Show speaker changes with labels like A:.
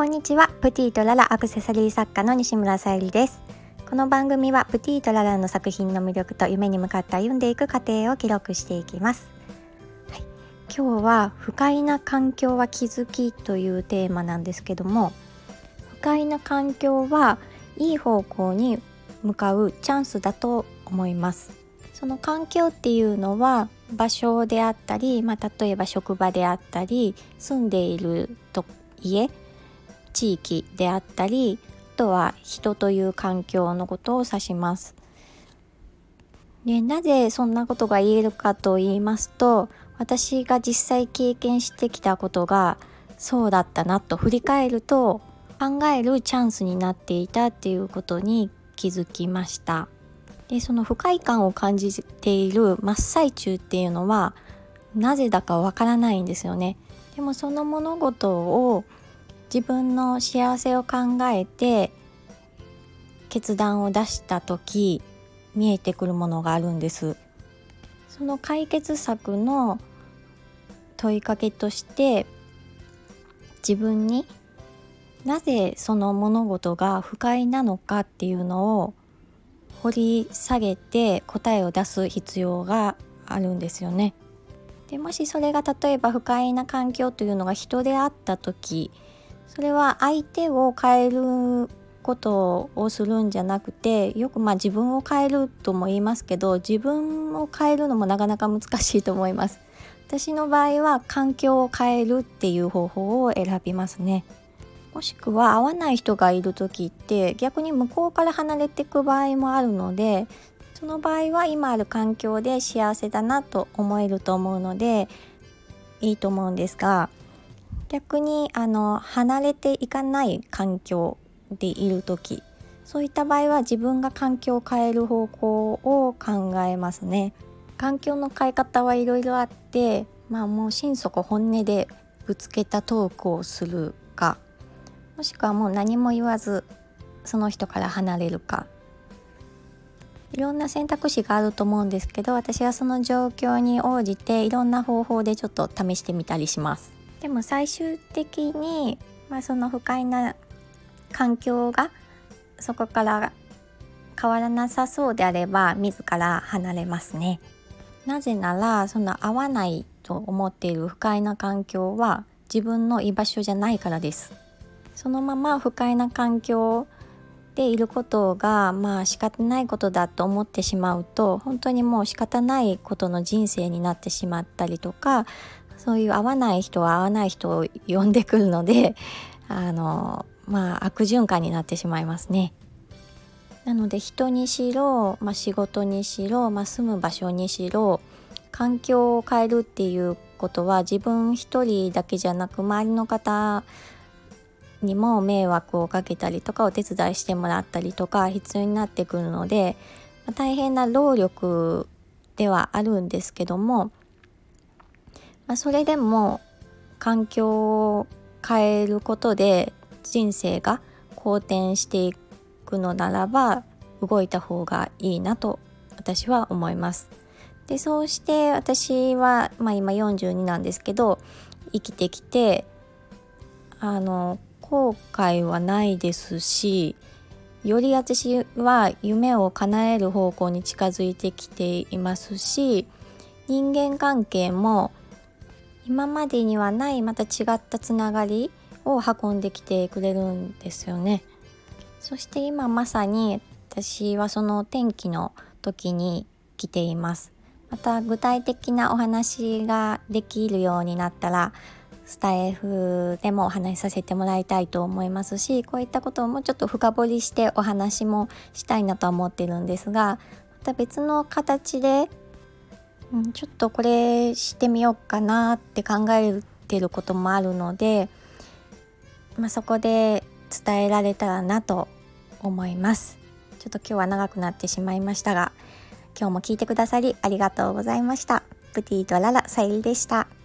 A: こんにちは。プティとララアクセサリー作家の西村さゆりです。この番組はプティとララの作品の魅力と夢に向かって歩んでいく過程を記録していきます、はい、今日は不快な環境は気づきというテーマなんですけども不快な環境はいい方向に向かうチャンスだと思います。その環境っていうのは場所であったり、まあ、例えば職場であったり住んでいると家地域であったりあとは人という環境のことを指します。でなぜそんなことが言えるかと言いますと私が実際経験してきたことがそうだったなと振り返ると考えるチャンスになっていたっていうことに気づきました。でその不快感を感じている真っ最中っていうのはなぜだかわからないんですよね。でもその物事を自分の幸せを考えて決断を出した時見えてくるものがあるんですその解決策の問いかけとして自分になぜその物事が不快なのかっていうのを掘り下げて答えを出す必要があるんですよね。でもしそれが例えば不快な環境というのが人であった時それは相手を変えることをするんじゃなくてよくまあ自分を変えるとも言いますけど自分を変えるのもなかなか難しいと思います。私の場合は環境を変えるっていう方法を選びますね。もしくは合わない人がいる時って逆に向こうから離れていく場合もあるのでその場合は今ある環境で幸せだなと思えると思うのでいいと思うんですが逆にあの離れていかない環境でいる時そういった場合は自分が環境を変える方向を考えますね。環境の変え方はいろいろあってまあもう心底本音でぶつけたトークをするかもしくはもう何も言わずその人から離れるか。いろんな選択肢があると思うんですけど私はその状況に応じていろんな方法でちょっと試してみたりします。でも最終的に、まあ、その不快な環境がそこから変わらなさそうであれば自ら離れますね。なぜならその合わないと思っている不快な環境は自分の居場所じゃないからです。そのまま不快な環境でいることがまあ仕方ないことだと思ってしまうと本当にもう仕方ないことの人生になってしまったりとかそういう合わない人は合わない人を呼んでくるので あのまあ悪循環になってしまいますね。なので人にしろ、まあ、仕事にしろ、まあ、住む場所にしろ環境を変えるっていうことは自分一人だけじゃなく周りの方にも迷惑をかけたりとかお手伝いしてもらったりとか必要になってくるので、まあ、大変な労力ではあるんですけどもまあ、それでも環境を変えることで人生が好転していくのならば動いた方がいいなと私は思います。でそうして私は、まあ、今42なんですけど生きてきてあの後悔はないですしより私は夢を叶える方向に近づいてきていますし人間関係も今までにはないまた違ったつながりを運んできてくれるんですよね。そして今まさに私はその天気の時に来ています。また具体的なお話ができるようになったらスタイフでもお話しさせてもらいたいと思いますしこういったことをもうちょっと深掘りしてお話もしたいなと思ってるんですがまた別の形でうん、ちょっとこれしてみようかなって考えてることもあるので、まあ、そこで伝えられたらなと思います。ちょっと今日は長くなってしまいましたが今日も聞いてくださりありがとうございました。プティとララさゆりでした。